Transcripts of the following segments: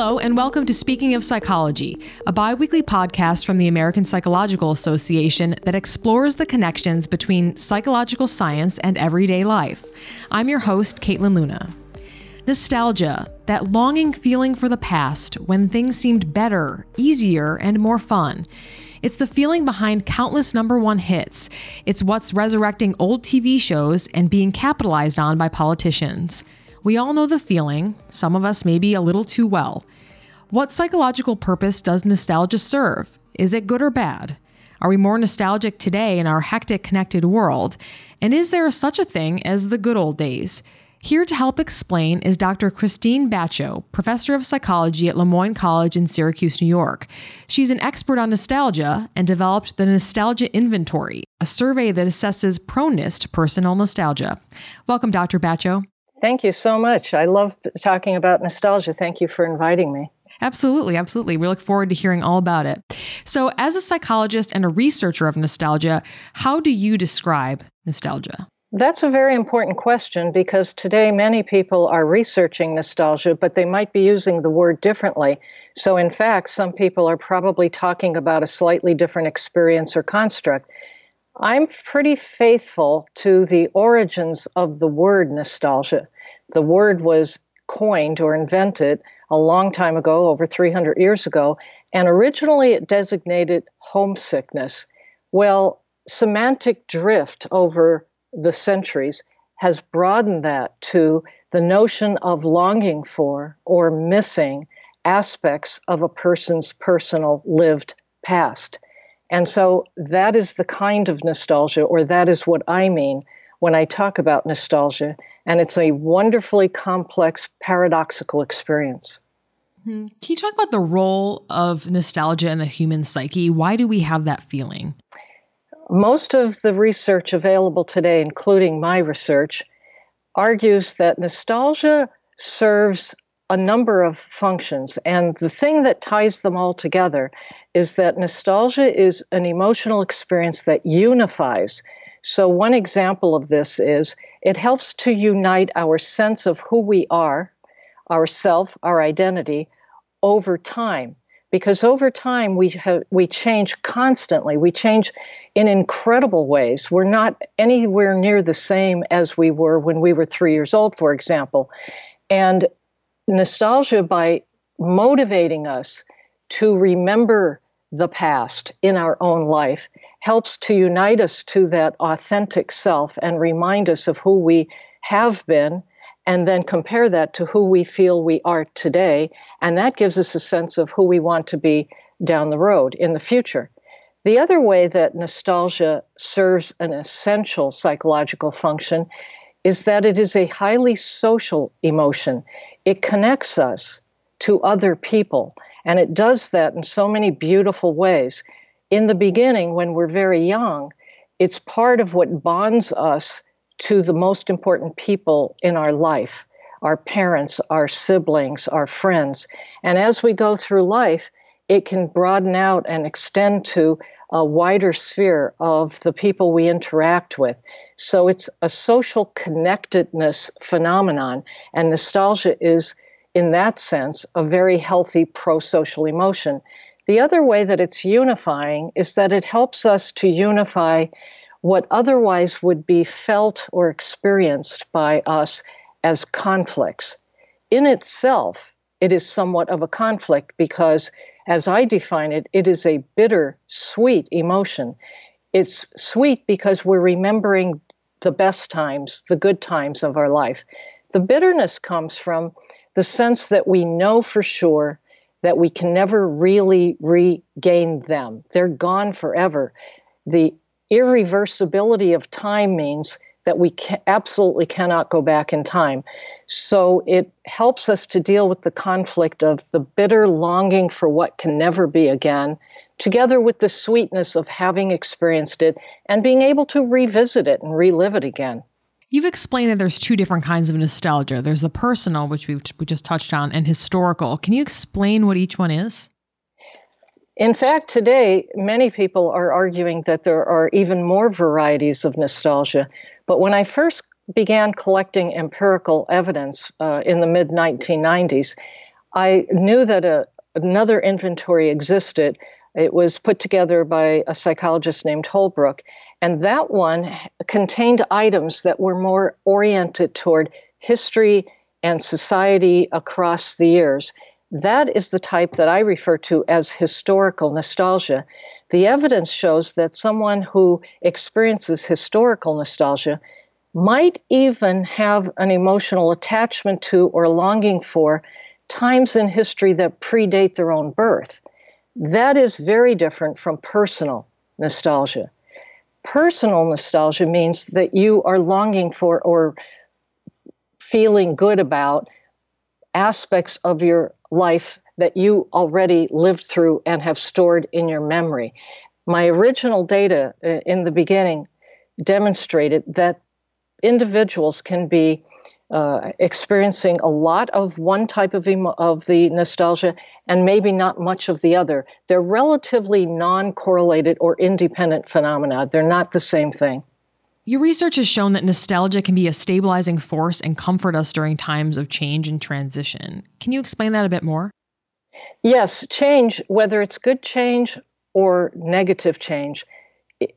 Hello, and welcome to Speaking of Psychology, a bi weekly podcast from the American Psychological Association that explores the connections between psychological science and everyday life. I'm your host, Kaitlin Luna. Nostalgia, that longing feeling for the past when things seemed better, easier, and more fun. It's the feeling behind countless number one hits. It's what's resurrecting old TV shows and being capitalized on by politicians. We all know the feeling, some of us maybe a little too well. What psychological purpose does nostalgia serve? Is it good or bad? Are we more nostalgic today in our hectic, connected world? And is there such a thing as the good old days? Here to help explain is Dr. Krystine Batcho, professor of psychology at Le Moyne College in Syracuse, New York. She's an expert on nostalgia and developed the Nostalgia Inventory, a survey that assesses proneness to personal nostalgia. Welcome, Dr. Batcho. Thank you so much. I love talking about nostalgia. Thank you for inviting me. Absolutely, absolutely. We look forward to hearing all about it. So, as a psychologist and a researcher of nostalgia, how do you describe nostalgia? That's a very important question because today many people are researching nostalgia, but they might be using the word differently. So, in fact, some people are probably talking about a slightly different experience or construct. I'm pretty faithful to the origins of the word nostalgia. The word was coined or invented a long time ago, over 300 years ago, and originally it designated homesickness. Well, semantic drift over the centuries has broadened that to the notion of longing for or missing aspects of a person's personal lived past. And so that is the kind of nostalgia, or that is what I mean when I talk about nostalgia. And it's a wonderfully complex, paradoxical experience. Mm-hmm. Can you talk about the role of nostalgia in the human psyche? Why do we have that feeling? Most of the research available today, including my research, argues that nostalgia serves a number of functions. And the thing that ties them all together is that nostalgia is an emotional experience that unifies. So, one example of this is it helps to unite our sense of who we are, our self, our identity, over time because over time we have, we change constantly. We change in incredible ways. We're not anywhere near the same as we were when we were three years old, for example. And nostalgia, by motivating us to remember the past in our own life, helps to unite us to that authentic self and remind us of who we have been and then compare that to who we feel we are today. And that gives us a sense of who we want to be down the road in the future. The other way that nostalgia serves an essential psychological function is that it is a highly social emotion. It connects us to other people, and it does that in so many beautiful ways. In the beginning, when we're very young, it's part of what bonds us to the most important people in our life our parents, our siblings, our friends. And as we go through life, it can broaden out and extend to a wider sphere of the people we interact with. So it's a social connectedness phenomenon, and nostalgia is, in that sense, a very healthy pro social emotion. The other way that it's unifying is that it helps us to unify what otherwise would be felt or experienced by us as conflicts. In itself, it is somewhat of a conflict because, as I define it, it is a bitter, sweet emotion. It's sweet because we're remembering the best times, the good times of our life. The bitterness comes from the sense that we know for sure that we can never really regain them. They're gone forever. The irreversibility of time means that we absolutely cannot go back in time. So it helps us to deal with the conflict of the bitter longing for what can never be again, together with the sweetness of having experienced it and being able to revisit it and relive it again. You've explained that there's two different kinds of nostalgia. There's the personal, which we've we just touched on, and historical. Can you explain what each one is? In fact, today, many people are arguing that there are even more varieties of nostalgia. But when I first began collecting empirical evidence uh, in the mid 1990s, I knew that a, another inventory existed. It was put together by a psychologist named Holbrook, and that one contained items that were more oriented toward history and society across the years. That is the type that I refer to as historical nostalgia. The evidence shows that someone who experiences historical nostalgia might even have an emotional attachment to or longing for times in history that predate their own birth. That is very different from personal nostalgia. Personal nostalgia means that you are longing for or feeling good about aspects of your life that you already lived through and have stored in your memory. My original data uh, in the beginning demonstrated that individuals can be uh, experiencing a lot of one type of, emo- of the nostalgia and maybe not much of the other. They're relatively non correlated or independent phenomena. They're not the same thing. Your research has shown that nostalgia can be a stabilizing force and comfort us during times of change and transition. Can you explain that a bit more? Yes, change, whether it's good change or negative change,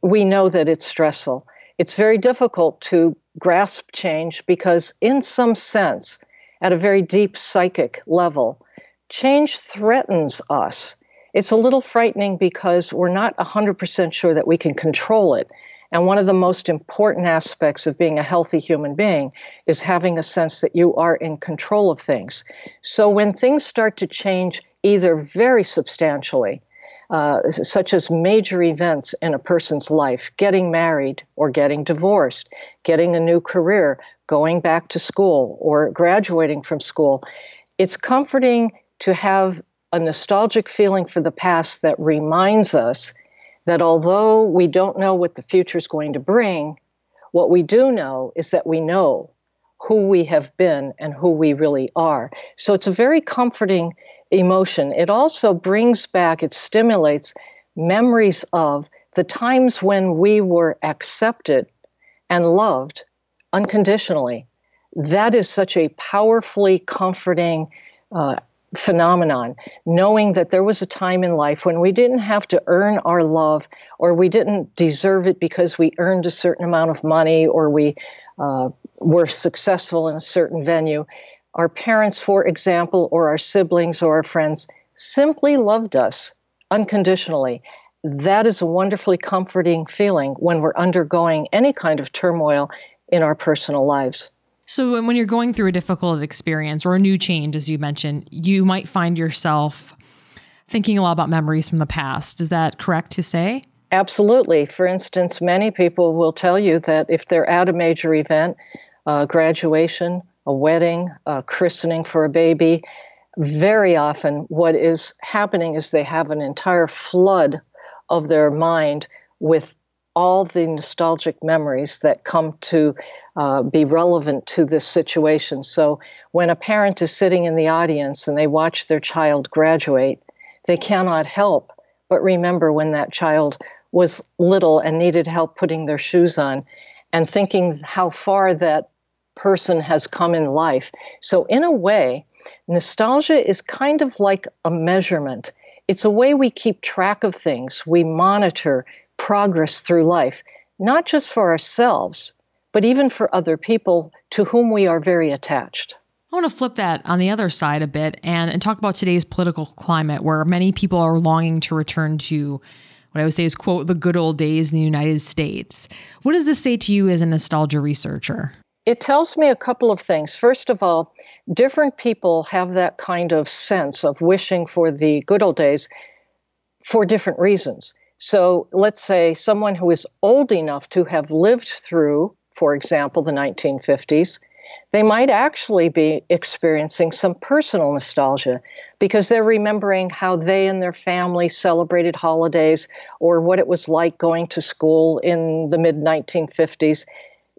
we know that it's stressful. It's very difficult to grasp change because, in some sense, at a very deep psychic level, change threatens us. It's a little frightening because we're not 100% sure that we can control it. And one of the most important aspects of being a healthy human being is having a sense that you are in control of things. So when things start to change, either very substantially, uh, such as major events in a person's life getting married or getting divorced, getting a new career, going back to school, or graduating from school. It's comforting to have a nostalgic feeling for the past that reminds us that although we don't know what the future is going to bring, what we do know is that we know who we have been and who we really are. So it's a very comforting emotion. It also brings back, it stimulates memories of the times when we were accepted and loved unconditionally. That is such a powerfully comforting uh, phenomenon, knowing that there was a time in life when we didn't have to earn our love or we didn't deserve it because we earned a certain amount of money or we uh, were successful in a certain venue our parents, for example, or our siblings or our friends simply loved us unconditionally. That is a wonderfully comforting feeling when we're undergoing any kind of turmoil in our personal lives. So, when you're going through a difficult experience or a new change, as you mentioned, you might find yourself thinking a lot about memories from the past. Is that correct to say? Absolutely. For instance, many people will tell you that if they're at a major event, uh, graduation, a wedding, a christening for a baby, very often what is happening is they have an entire flood of their mind with all the nostalgic memories that come to uh, be relevant to this situation. So when a parent is sitting in the audience and they watch their child graduate, they cannot help but remember when that child was little and needed help putting their shoes on and thinking how far that person has come in life. So, in a way, nostalgia is kind of like a measurement. It's a way we keep track of things, we monitor progress through life, not just for ourselves, but even for other people to whom we are very attached. I want to flip that on the other side a bit and, and talk about today's political climate where many people are longing to return to what I would say is, quote, the good old days in the United States. What does this say to you as a nostalgia researcher? It tells me a couple of things. First of all, different people have that kind of sense of wishing for the good old days for different reasons. So let's say someone who is old enough to have lived through, for example, the 1950s, they might actually be experiencing some personal nostalgia because they're remembering how they and their family celebrated holidays or what it was like going to school in the mid 1950s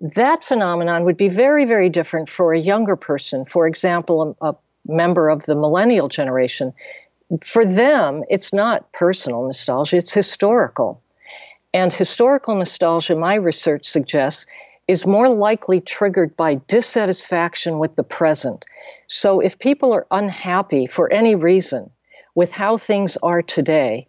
that phenomenon would be very, very different for a younger person. For example, a, a member of the millennial generation. For them, it's not personal nostalgia, it's historical. And historical nostalgia, my research suggests, is more likely triggered by dissatisfaction with the present. So if people are unhappy for any reason with how things are today,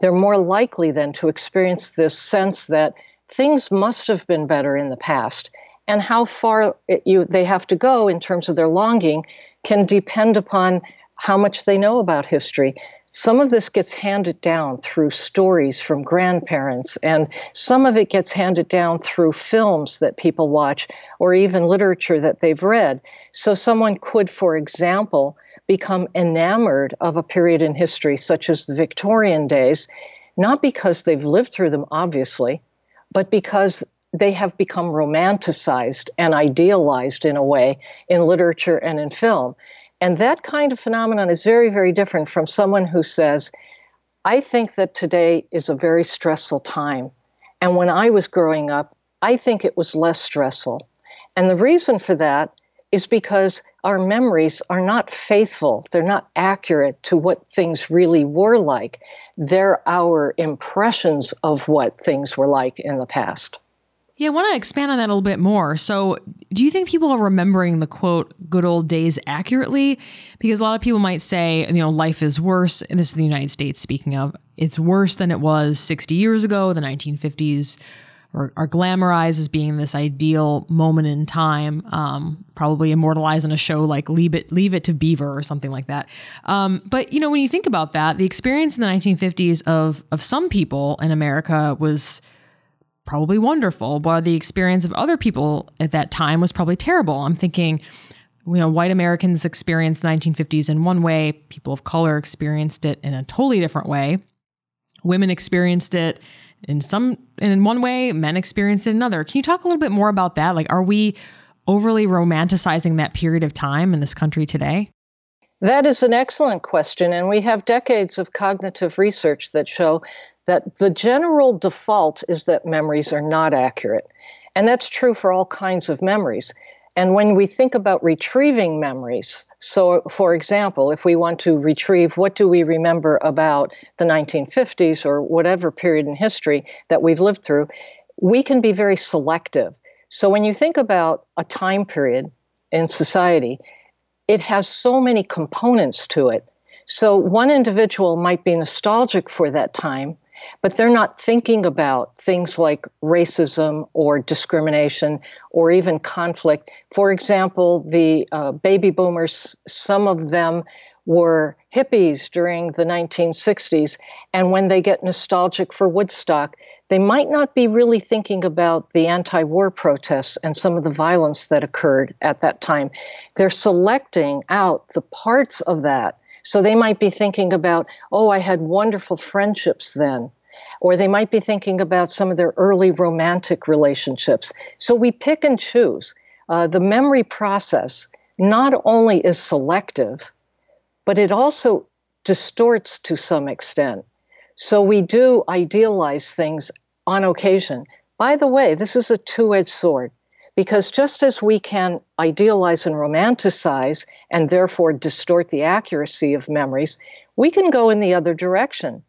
they're more likely then to experience this sense that things must have been better in the past. And how far it, you, they have to go in terms of their longing can depend upon how much they know about history. Some of this gets handed down through stories from grandparents, and some of it gets handed down through films that people watch or even literature that they've read. So, someone could, for example, become enamored of a period in history, such as the Victorian days, not because they've lived through them, obviously, but because they have become romanticized and idealized in a way in literature and in film. And that kind of phenomenon is very, very different from someone who says, I think that today is a very stressful time. And when I was growing up, I think it was less stressful. And the reason for that is because our memories are not faithful, they're not accurate to what things really were like. They're our impressions of what things were like in the past. Yeah, I want to expand on that a little bit more. So, do you think people are remembering the quote good old days accurately? Because a lot of people might say, you know, life is worse, and this is the United States speaking of, it's worse than it was 60 years ago, the 1950s, or are glamorized as being this ideal moment in time, um, probably immortalized in a show like Leave It, Leave It to Beaver or something like that. Um, but, you know, when you think about that, the experience in the 1950s of, of some people in America was probably wonderful, while the experience of other people at that time was probably terrible. I'm thinking, you know, white Americans experienced the 1950s in one way, people of color experienced it in a totally different way. Women experienced it in some in one way, men experience it in another. Can you talk a little bit more about that? Like, are we overly romanticizing that period of time in this country today? That is an excellent question. And we have decades of cognitive research that show that the general default is that memories are not accurate. And that's true for all kinds of memories. And when we think about retrieving memories, so for example, if we want to retrieve what do we remember about the 1950s or whatever period in history that we've lived through, we can be very selective. So when you think about a time period in society, it has so many components to it. So one individual might be nostalgic for that time, but they're not thinking about things like racism or discrimination or even conflict. For example, the uh, baby boomers, some of them were hippies during the 1960s, and when they get nostalgic for Woodstock, they might not be really thinking about the anti war protests and some of the violence that occurred at that time. They're selecting out the parts of that so they might be thinking about, oh, I had wonderful friendships then. Or they might be thinking about some of their early romantic relationships. So we pick and choose. Uh, the memory process not only is selective, but it also distorts to some extent. So we do idealize things on occasion. By the way, this is a two edged sword. Because just as we can idealize and romanticize and therefore distort the accuracy of memories, we can go in the other direction.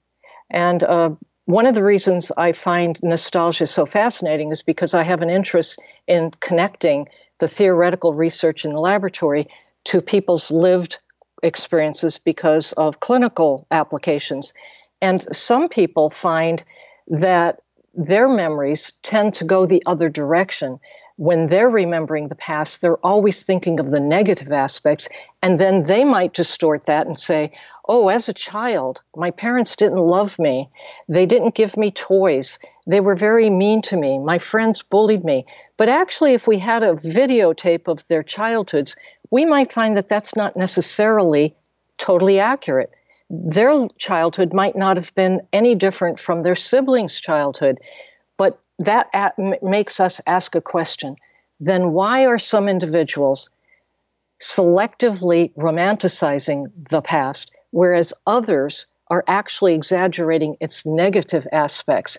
And uh, one of the reasons I find nostalgia so fascinating is because I have an interest in connecting the theoretical research in the laboratory to people's lived experiences because of clinical applications. And some people find that their memories tend to go the other direction when they're remembering the past, they're always thinking of the negative aspects. And then they might distort that and say, oh, as a child, my parents didn't love me. They didn't give me toys. They were very mean to me. My friends bullied me. But actually, if we had a videotape of their childhoods, we might find that that's not necessarily totally accurate. Their childhood might not have been any different from their siblings' childhood. But that at, makes us ask a question then why are some individuals selectively romanticizing the past, whereas others are actually exaggerating its negative aspects?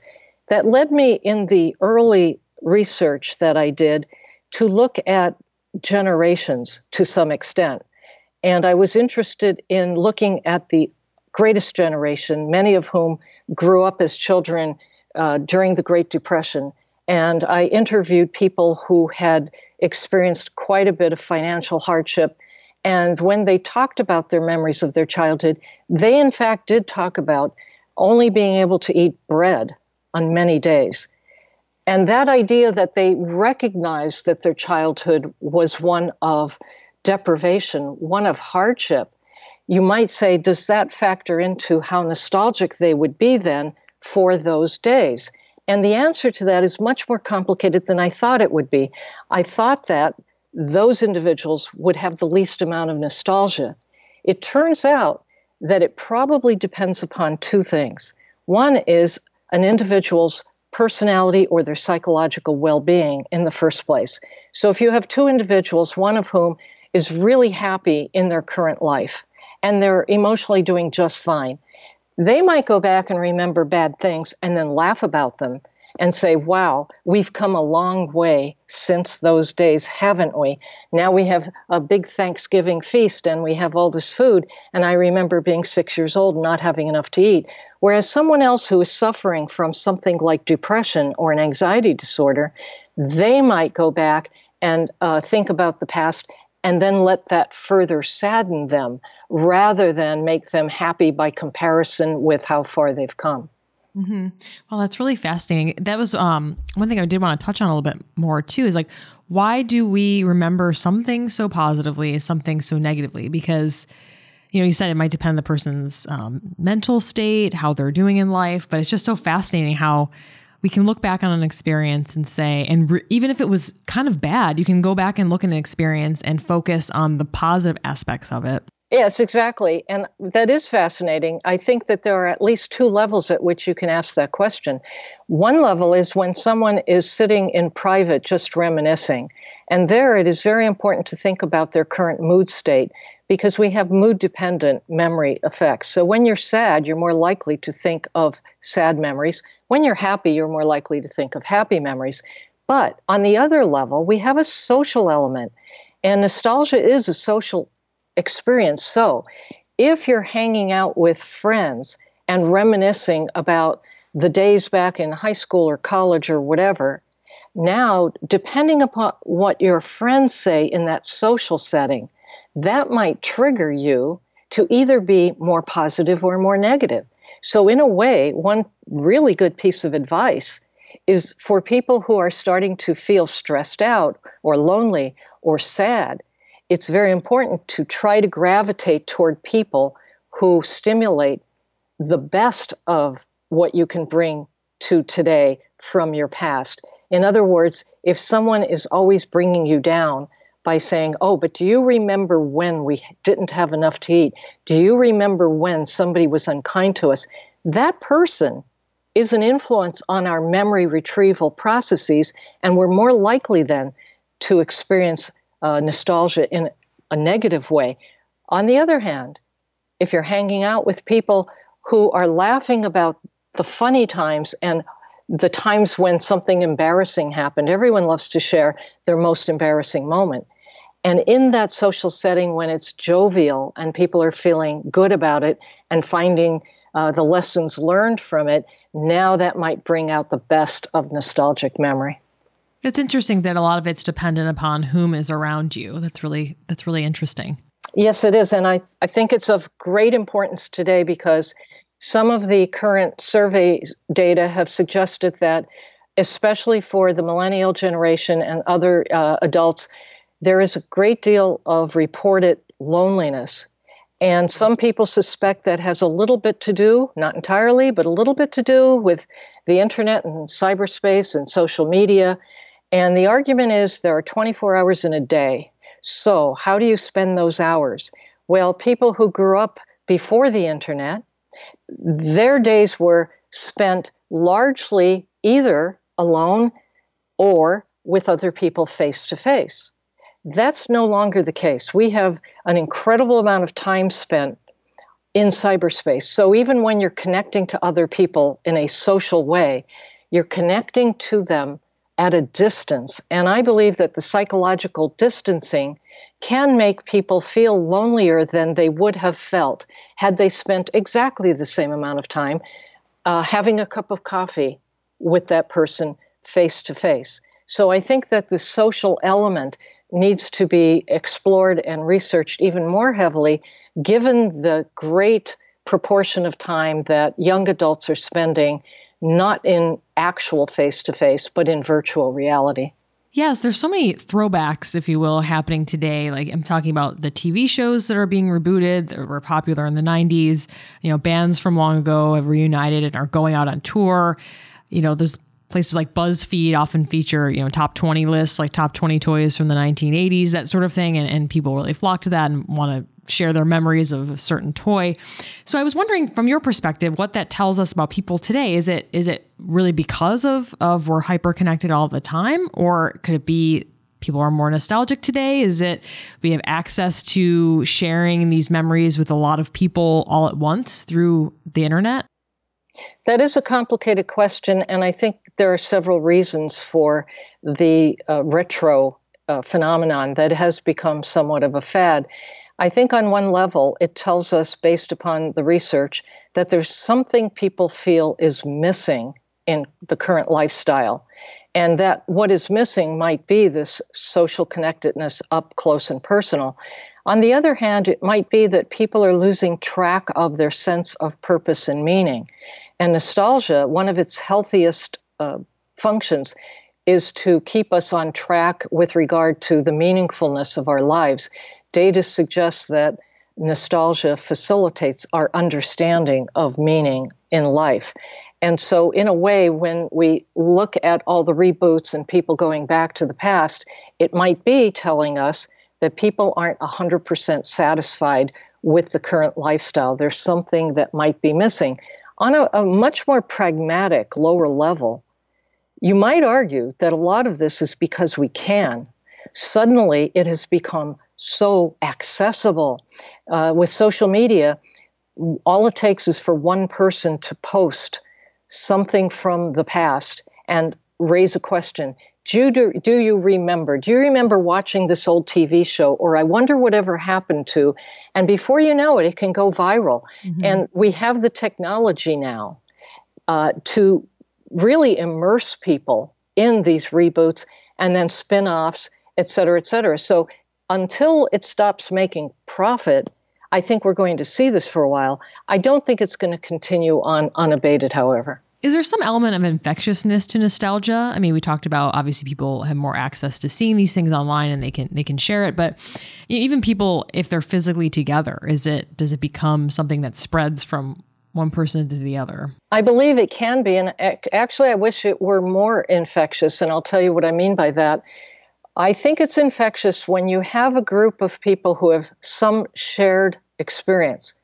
That led me in the early research that I did to look at generations to some extent. And I was interested in looking at the greatest generation, many of whom grew up as children uh, during the Great Depression And I interviewed people who had experienced quite a bit of financial hardship. And when they talked about their memories of their childhood, they in fact did talk about only being able to eat bread on many days. And that idea that they recognized that their childhood was one of deprivation, one of hardship, you might say, does that factor into how nostalgic they would be then for those days? And the answer to that is much more complicated than I thought it would be. I thought that those individuals would have the least amount of nostalgia. It turns out that it probably depends upon two things. One is an individual's personality or their psychological well being in the first place. So if you have two individuals, one of whom is really happy in their current life and they're emotionally doing just fine, they might go back and remember bad things and then laugh about them and say, wow, we've come a long way since those days, haven't we? Now we have a big Thanksgiving feast and we have all this food. And I remember being six years old and not having enough to eat. Whereas someone else who is suffering from something like depression or an anxiety disorder, they might go back and uh, think about the past and then let that further sadden them rather than make them happy by comparison with how far they've come. Mm-hmm. Well, that's really fascinating. That was um, one thing I did want to touch on a little bit more too. Is like, why do we remember something so positively, something so negatively? Because you know, you said it might depend on the person's um, mental state, how they're doing in life, but it's just so fascinating how we can look back on an experience and say, and re- even if it was kind of bad, you can go back and look at an experience and focus on the positive aspects of it. Yes, exactly. And that is fascinating. I think that there are at least two levels at which you can ask that question. One level is when someone is sitting in private just reminiscing. And there it is very important to think about their current mood state because we have mood dependent memory effects. So when you're sad, you're more likely to think of sad memories. When you're happy, you're more likely to think of happy memories. But on the other level, we have a social element. And nostalgia is a social experience. So, if you're hanging out with friends and reminiscing about the days back in high school or college or whatever, now, depending upon what your friends say in that social setting, that might trigger you to either be more positive or more negative. So, in a way, one really good piece of advice is for people who are starting to feel stressed out or lonely or sad it's very important to try to gravitate toward people who stimulate the best of what you can bring to today from your past. In other words, if someone is always bringing you down by saying, Oh, but do you remember when we didn't have enough to eat? Do you remember when somebody was unkind to us? That person is an influence on our memory retrieval processes, and we're more likely then to experience uh, nostalgia in a negative way. On the other hand, if you're hanging out with people who are laughing about the funny times and the times when something embarrassing happened, everyone loves to share their most embarrassing moment. And in that social setting, when it's jovial and people are feeling good about it and finding uh, the lessons learned from it, now that might bring out the best of nostalgic memory. It's interesting that a lot of it's dependent upon whom is around you. That's really that's really interesting. Yes, it is, and I I think it's of great importance today because some of the current survey data have suggested that, especially for the millennial generation and other uh, adults, there is a great deal of reported loneliness. And some people suspect that has a little bit to do, not entirely, but a little bit to do with the internet and cyberspace and social media and the argument is there are 24 hours in a day. So, how do you spend those hours? Well, people who grew up before the internet, their days were spent largely either alone or with other people face to face. That's no longer the case. We have an incredible amount of time spent in cyberspace. So even when you're connecting to other people in a social way, you're connecting to them at a distance. And I believe that the psychological distancing can make people feel lonelier than they would have felt had they spent exactly the same amount of time uh, having a cup of coffee with that person face to face. So I think that the social element needs to be explored and researched even more heavily, given the great proportion of time that young adults are spending not in actual face to face, but in virtual reality. Yes, there's so many throwbacks, if you will, happening today. Like I'm talking about the TV shows that are being rebooted that were popular in the 90s. You know, bands from long ago have reunited and are going out on tour. You know, there's places like BuzzFeed often feature, you know, top 20 lists, like top 20 toys from the 1980s, that sort of thing. And, and people really flock to that and want to share their memories of a certain toy. So I was wondering from your perspective, what that tells us about people today. Is it is it really because of, of we're hyper connected all the time? Or could it be people are more nostalgic today? Is it we have access to sharing these memories with a lot of people all at once through the internet? That is a complicated question, and I think there are several reasons for the uh, retro uh, phenomenon that has become somewhat of a fad. I think on one level, it tells us, based upon the research, that there's something people feel is missing in the current lifestyle. And that what is missing might be this social connectedness up close and personal. On the other hand, it might be that people are losing track of their sense of purpose and meaning. And nostalgia, one of its healthiest uh, functions, is to keep us on track with regard to the meaningfulness of our lives. Data suggests that nostalgia facilitates our understanding of meaning in life. And so, in a way, when we look at all the reboots and people going back to the past, it might be telling us that people aren't 100% satisfied with the current lifestyle. There's something that might be missing. On a, a much more pragmatic, lower level, you might argue that a lot of this is because we can. Suddenly, it has become so accessible. Uh, with social media, all it takes is for one person to post something from the past and raise a question. Do you, do, do you remember? Do you remember watching this old TV show? Or I wonder whatever happened to. And before you know it, it can go viral. Mm-hmm. And we have the technology now uh, to really immerse people in these reboots and then spin offs, et cetera, et cetera. So until it stops making profit, I think we're going to see this for a while. I don't think it's going to continue on unabated, however. Is there some element of infectiousness to nostalgia? I mean, we talked about obviously people have more access to seeing these things online and they can they can share it, but even people if they're physically together, is it does it become something that spreads from one person to the other? I believe it can be and actually I wish it were more infectious and I'll tell you what I mean by that. I think it's infectious when you have a group of people who have some shared experience.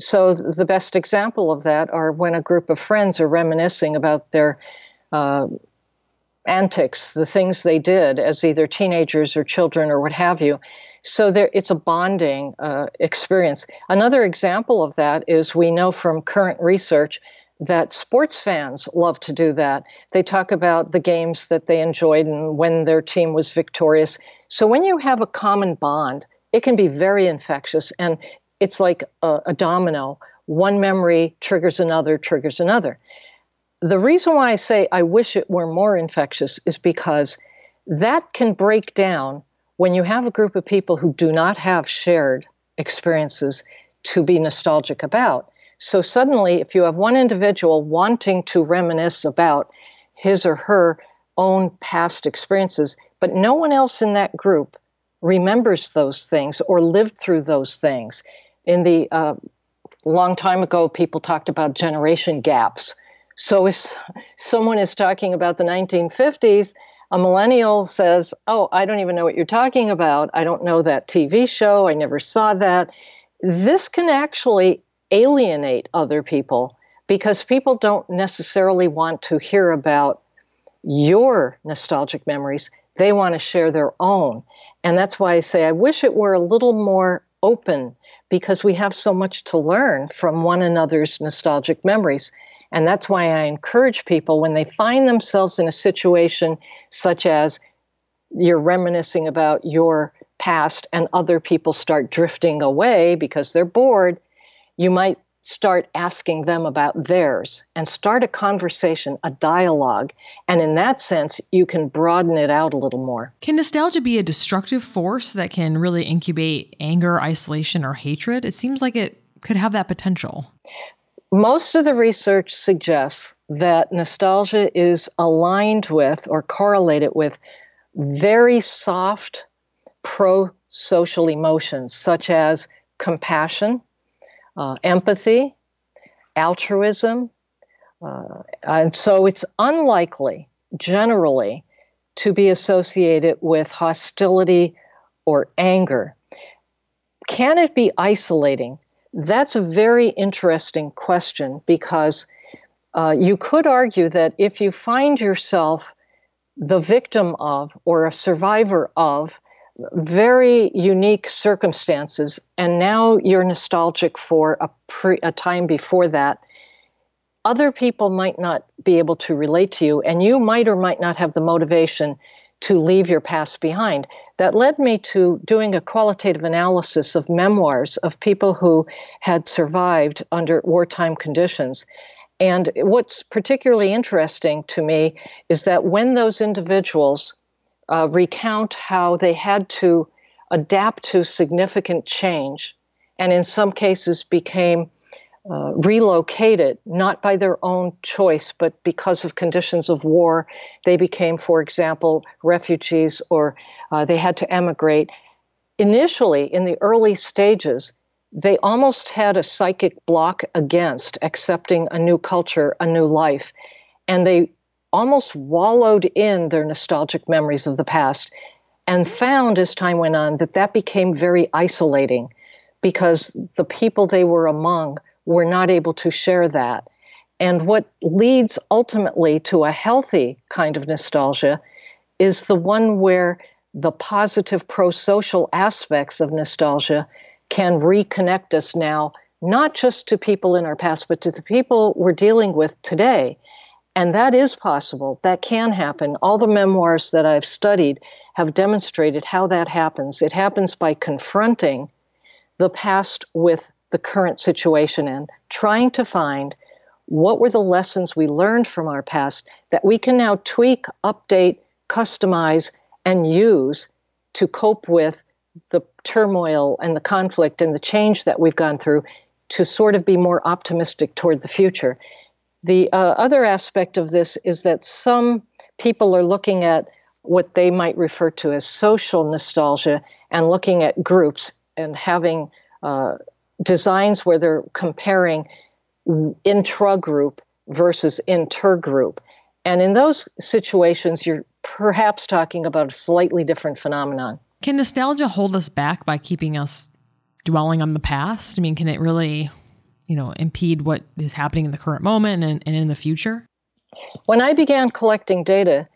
So, the best example of that are when a group of friends are reminiscing about their uh, antics, the things they did as either teenagers or children or what have you. So, there, it's a bonding uh, experience. Another example of that is we know from current research that sports fans love to do that. They talk about the games that they enjoyed and when their team was victorious. So, when you have a common bond, it can be very infectious. And it's like a, a domino. One memory triggers another, triggers another. The reason why I say I wish it were more infectious is because that can break down when you have a group of people who do not have shared experiences to be nostalgic about. So suddenly, if you have one individual wanting to reminisce about his or her own past experiences, but no one else in that group remembers those things or lived through those things, in the uh, long time ago, people talked about generation gaps. So if someone is talking about the 1950s, a millennial says, Oh, I don't even know what you're talking about. I don't know that TV show. I never saw that. This can actually alienate other people because people don't necessarily want to hear about your nostalgic memories. They want to share their own. And that's why I say I wish it were a little more open because we have so much to learn from one another's nostalgic memories. And that's why I encourage people when they find themselves in a situation such as you're reminiscing about your past and other people start drifting away because they're bored, you might start asking them about theirs and start a conversation, a dialogue. And in that sense, you can broaden it out a little more. Can nostalgia be a destructive force that can really incubate anger, isolation, or hatred? It seems like it could have that potential. Most of the research suggests that nostalgia is aligned with or correlated with very soft pro social emotions such as compassion, uh, empathy, altruism. Uh, and so it's unlikely, generally, to be associated with hostility or anger. Can it be isolating? That's a very interesting question because uh, you could argue that if you find yourself the victim of or a survivor of very unique circumstances, and now you're nostalgic for a, pre, a time before that. Other people might not be able to relate to you, and you might or might not have the motivation to leave your past behind. That led me to doing a qualitative analysis of memoirs of people who had survived under wartime conditions. And what's particularly interesting to me is that when those individuals uh, recount how they had to adapt to significant change and in some cases became uh, relocated, not by their own choice, but because of conditions of war. They became, for example, refugees or uh, they had to emigrate. Initially, in the early stages, they almost had a psychic block against accepting a new culture, a new life. And they almost wallowed in their nostalgic memories of the past and found as time went on that that became very isolating because the people they were among were not able to share that. And what leads ultimately to a healthy kind of nostalgia is the one where the positive pro social aspects of nostalgia can reconnect us now, not just to people in our past, but to the people we're dealing with today. And that is possible. That can happen. All the memoirs that I've studied have demonstrated how that happens. It happens by confronting the past with the current situation and trying to find what were the lessons we learned from our past that we can now tweak, update, customize, and use to cope with the turmoil and the conflict and the change that we've gone through to sort of be more optimistic toward the future. The uh, other aspect of this is that some people are looking at what they might refer to as social nostalgia and looking at groups and having uh, designs where they're comparing intra-group versus inter-group. And in those situations, you're perhaps talking about a slightly different phenomenon. Can nostalgia hold us back by keeping us dwelling on the past? I mean, can it really you know, impede what is happening in the current moment and, and in the future? When I began collecting data,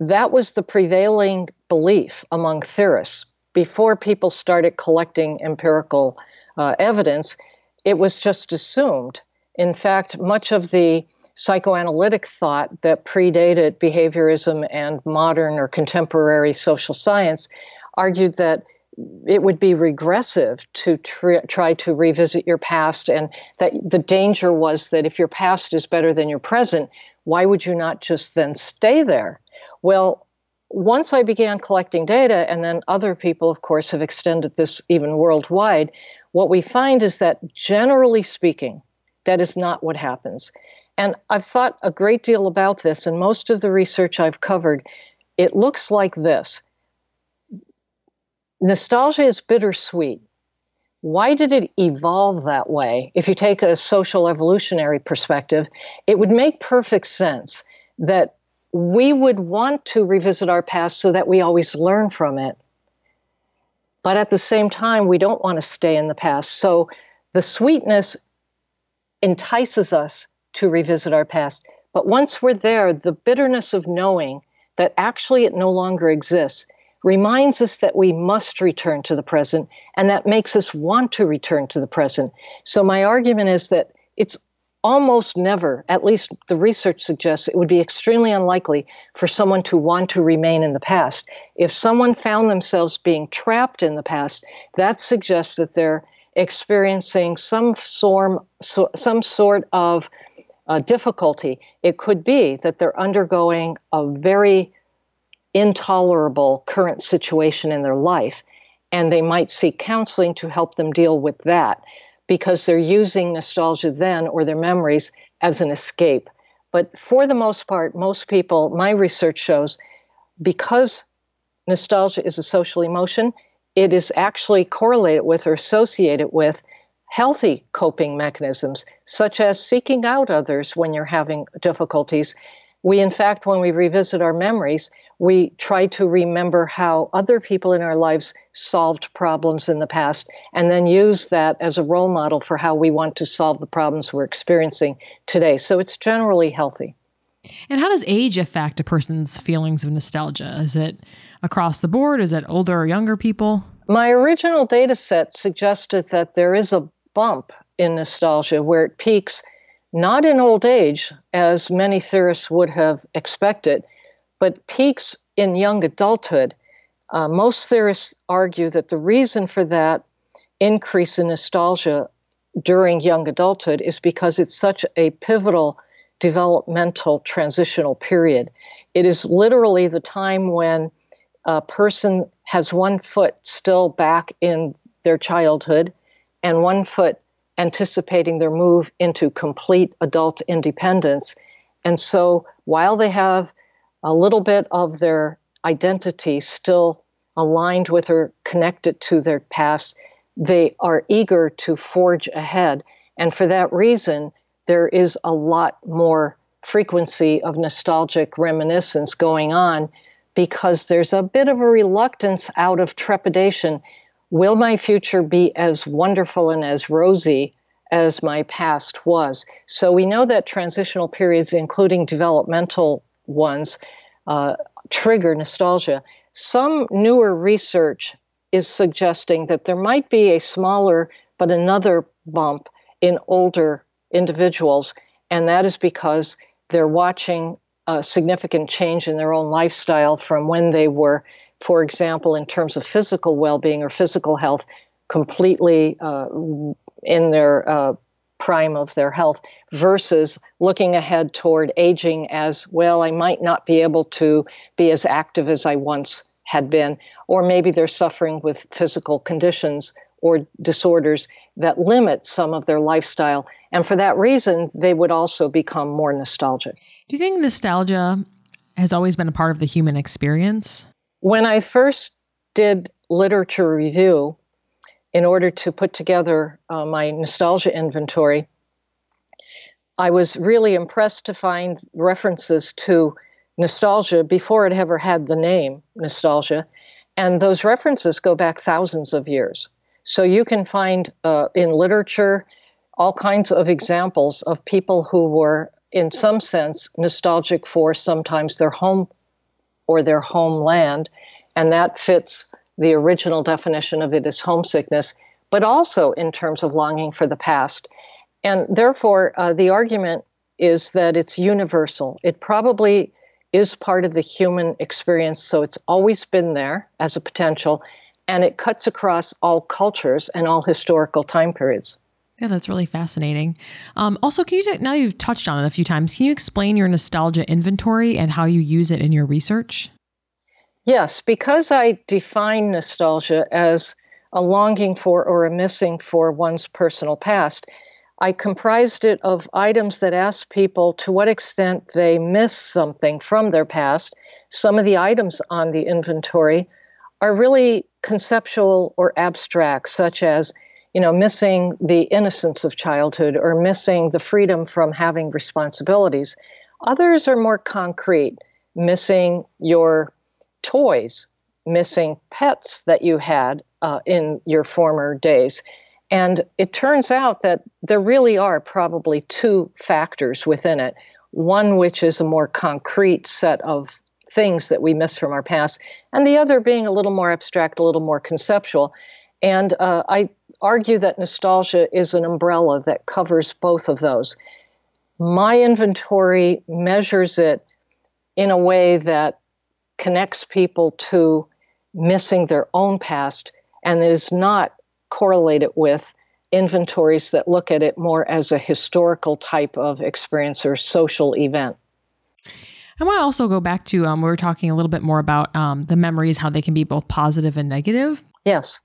that was the prevailing belief among theorists. Before people started collecting empirical uh, evidence, it was just assumed. In fact, much of the psychoanalytic thought that predated behaviorism and modern or contemporary social science argued that it would be regressive to tr- try to revisit your past, and that the danger was that if your past is better than your present, why would you not just then stay there? Well, once I began collecting data, and then other people, of course, have extended this even worldwide, what we find is that generally speaking, that is not what happens. And I've thought a great deal about this, and most of the research I've covered, it looks like this nostalgia is bittersweet. Why did it evolve that way? If you take a social evolutionary perspective, it would make perfect sense that we would want to revisit our past so that we always learn from it. But at the same time, we don't want to stay in the past. So the sweetness entices us to revisit our past. But once we're there, the bitterness of knowing that actually it no longer exists reminds us that we must return to the present, and that makes us want to return to the present. So, my argument is that it's almost never, at least the research suggests, it would be extremely unlikely for someone to want to remain in the past. If someone found themselves being trapped in the past, that suggests that they're experiencing some, form, so, some sort of uh, difficulty. It could be that they're undergoing a very intolerable current situation in their life, and they might seek counseling to help them deal with that because they're using nostalgia then or their memories as an escape. But for the most part, most people, my research shows, because nostalgia is a social emotion, it is actually correlated with or associated with healthy coping mechanisms, such as seeking out others when you're having difficulties. We, in fact, when we revisit our memories, we try to remember how other people in our lives solved problems in the past and then use that as a role model for how we want to solve the problems we're experiencing today. So it's generally healthy. And how does age affect a person's feelings of nostalgia? Is it across the board? Is it older or younger people? My original data set suggested that there is a bump in nostalgia where it peaks not in old age, as many theorists would have expected, but peaks in young adulthood. Uh, most theorists argue that the reason for that increase in nostalgia during young adulthood is because it's such a pivotal developmental transitional period. It is literally the time when a person has one foot still back in their childhood and one foot anticipating their move into complete adult independence. And so while they have a little bit of their identity still aligned with or connected to their past, they are eager to forge ahead. And for that reason, there is a lot more frequency of nostalgic reminiscence going on because there's a bit of a reluctance out of trepidation. Will my future be as wonderful and as rosy as my past was? So we know that transitional periods, including developmental ones, uh, trigger nostalgia. Some newer research is suggesting that there might be a smaller but another bump in older individuals, and that is because they're watching a significant change in their own lifestyle from when they were, for example, in terms of physical well being or physical health, completely uh, in their uh, prime of their health versus looking ahead toward aging as well, I might not be able to be as active as I once had been, or maybe they're suffering with physical conditions or disorders that limit some of their lifestyle. And for that reason, they would also become more nostalgic. Do you think nostalgia has always been a part of the human experience? When I first did literature review, in order to put together uh, my nostalgia inventory, I was really impressed to find references to nostalgia before it ever had the name nostalgia. And those references go back thousands of years. So you can find uh, in literature all kinds of examples of people who were, in some sense, nostalgic for sometimes their home or their homeland. And that fits the original definition of it is homesickness, but also in terms of longing for the past. And therefore, uh, the argument is that it's universal. It probably is part of the human experience, so it's always been there as a potential, and it cuts across all cultures and all historical time periods. Yeah, that's really fascinating. Um, also, can you now you've touched on it a few times? Can you explain your nostalgia inventory and how you use it in your research? Yes, because I define nostalgia as a longing for or a missing for one's personal past, I comprised it of items that ask people to what extent they miss something from their past. Some of the items on the inventory are really conceptual or abstract, such as you know, missing the innocence of childhood or missing the freedom from having responsibilities. Others are more concrete, missing your toys, missing pets that you had uh, in your former days. And it turns out that there really are probably two factors within it. One, which is a more concrete set of things that we miss from our past, and the other being a little more abstract, a little more conceptual. And uh, I argue that nostalgia is an umbrella that covers both of those. My inventory measures it in a way that connects people to missing their own past and is not correlated with inventories that look at it more as a historical type of experience or social event. I want to also go back to um, we were talking a little bit more about um, the memories, how they can be both positive and negative. Yes.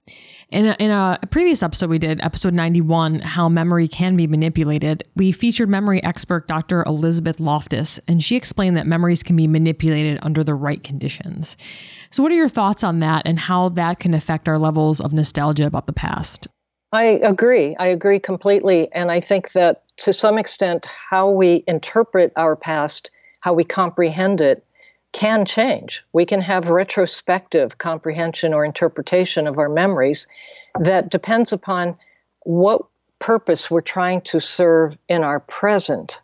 In a, in a previous episode we did, episode 91, how memory can be manipulated, we featured memory expert Dr. Elizabeth Loftus, and she explained that memories can be manipulated under the right conditions. So, what are your thoughts on that and how that can affect our levels of nostalgia about the past? I agree. I agree completely. And I think that to some extent, how we interpret our past, how we comprehend it, can change. We can have retrospective comprehension or interpretation of our memories that depends upon what purpose we're trying to serve in our present.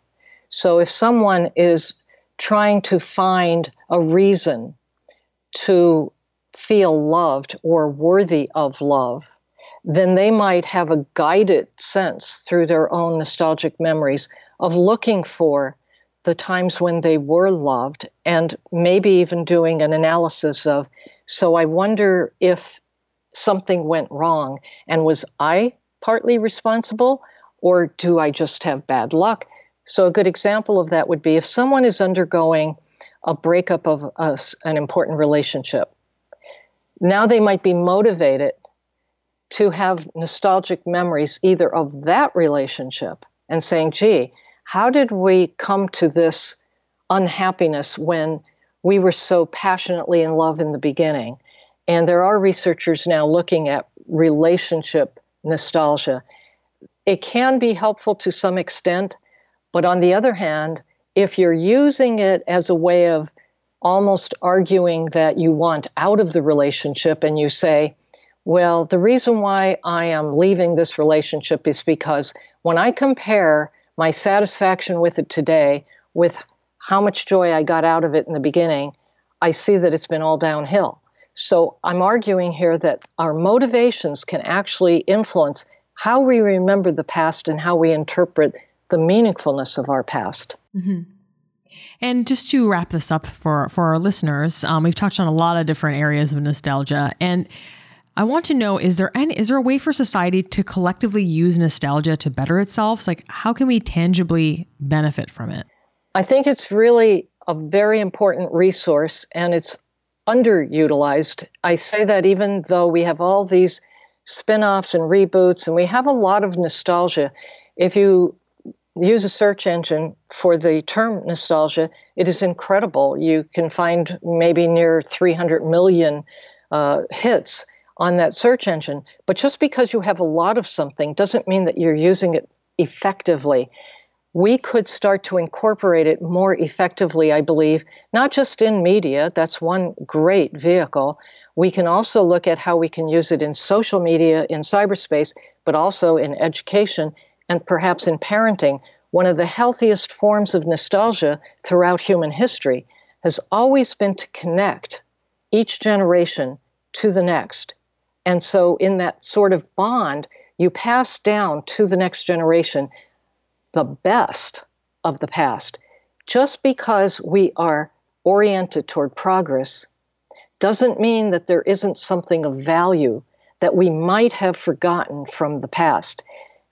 So if someone is trying to find a reason to feel loved or worthy of love, then they might have a guided sense through their own nostalgic memories of looking for the times when they were loved and maybe even doing an analysis of so I wonder if something went wrong and was I partly responsible or do I just have bad luck? So, a good example of that would be if someone is undergoing a breakup of a, an important relationship. Now they might be motivated to have nostalgic memories either of that relationship and saying, gee, how did we come to this unhappiness when we were so passionately in love in the beginning? And there are researchers now looking at relationship nostalgia. It can be helpful to some extent, but on the other hand, if you're using it as a way of almost arguing that you want out of the relationship and you say, well, the reason why I am leaving this relationship is because when I compare my satisfaction with it today, with how much joy I got out of it in the beginning, I see that it's been all downhill. So I'm arguing here that our motivations can actually influence how we remember the past and how we interpret the meaningfulness of our past. Mm-hmm. And just to wrap this up for for our listeners, um, we've touched on a lot of different areas of nostalgia, and I want to know is there any is there a way for society to collectively use nostalgia to better itself? Like how can we tangibly benefit from it? I think it's really a very important resource and it's underutilized. I say that even though we have all these spin-offs and reboots and we have a lot of nostalgia. If you use a search engine for the term nostalgia, it is incredible. You can find maybe near 300 million uh, hits on that search engine. But just because you have a lot of something doesn't mean that you're using it effectively. We could start to incorporate it more effectively, I believe, not just in media, that's one great vehicle. We can also look at how we can use it in social media, in cyberspace, but also in education and perhaps in parenting. One of the healthiest forms of nostalgia throughout human history has always been to connect each generation to the next and so, in that sort of bond, you pass down to the next generation the best of the past. Just because we are oriented toward progress doesn't mean that there isn't something of value that we might have forgotten from the past.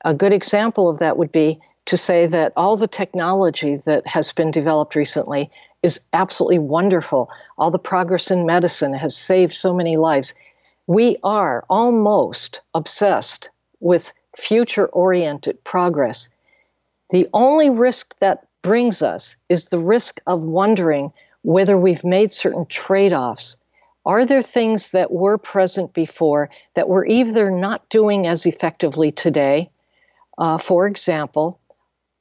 A good example of that would be to say that all the technology that has been developed recently is absolutely wonderful. All the progress in medicine has saved so many lives we are almost obsessed with future oriented progress. The only risk that brings us is the risk of wondering whether we've made certain trade offs. Are there things that were present before that we're either not doing as effectively today? Uh, for example,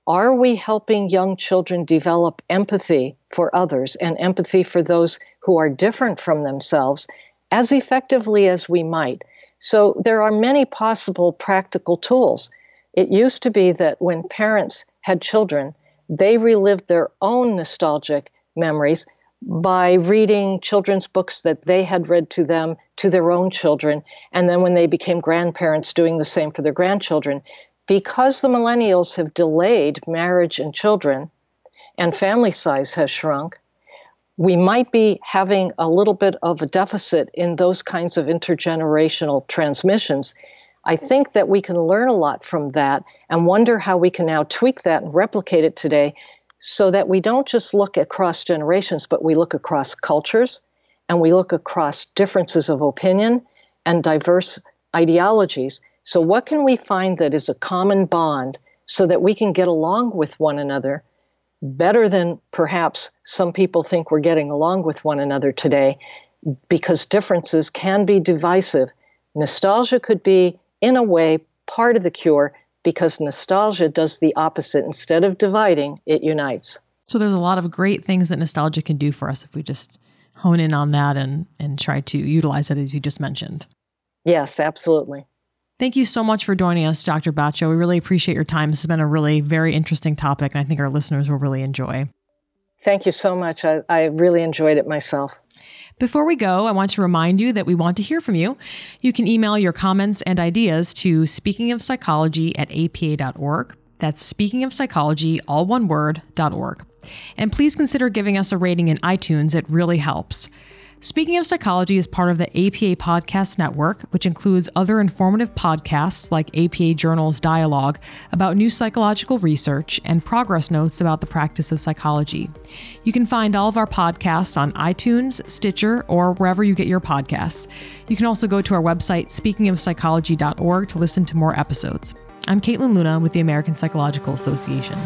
are we helping young children develop empathy for others and empathy for those who are different from themselves? As effectively as we might. So there are many possible practical tools. It used to be that when parents had children, they relived their own nostalgic memories by reading children's books that they had read to them to their own children, and then when they became grandparents, doing the same for their grandchildren. Because the millennials have delayed marriage and children, and family size has shrunk, we might be having a little bit of a deficit in those kinds of intergenerational transmissions. I think that we can learn a lot from that and wonder how we can now tweak that and replicate it today so that we don't just look across generations, but we look across cultures and we look across differences of opinion and diverse ideologies. So, what can we find that is a common bond so that we can get along with one another better than perhaps some people think we're getting along with one another today? Because differences can be divisive. Nostalgia could be, in a way, part of the cure because nostalgia does the opposite. Instead of dividing, it unites. So there's a lot of great things that nostalgia can do for us if we just hone in on that and and try to utilize it as you just mentioned. Yes, absolutely. Thank you so much for joining us, Dr. Batcho. We really appreciate your time. This has been a really very interesting topic, and I think our listeners will really enjoy. Thank you so much. I, I really enjoyed it myself. Before we go, I want to remind you that we want to hear from you. You can email your comments and ideas to speakingofpsychology at apa.org. That's speaking of psychology, all one word, .org. And please consider giving us a rating in iTunes, it really helps. Speaking of Psychology is part of the APA Podcast Network, which includes other informative podcasts like APA Journal's Dialogue about new psychological research and progress notes about the practice of psychology. You can find all of our podcasts on iTunes, Stitcher, or wherever you get your podcasts. You can also go to our website, speakingofpsychology.org, to listen to more episodes. I'm Kaitlin Luna with the American Psychological Association.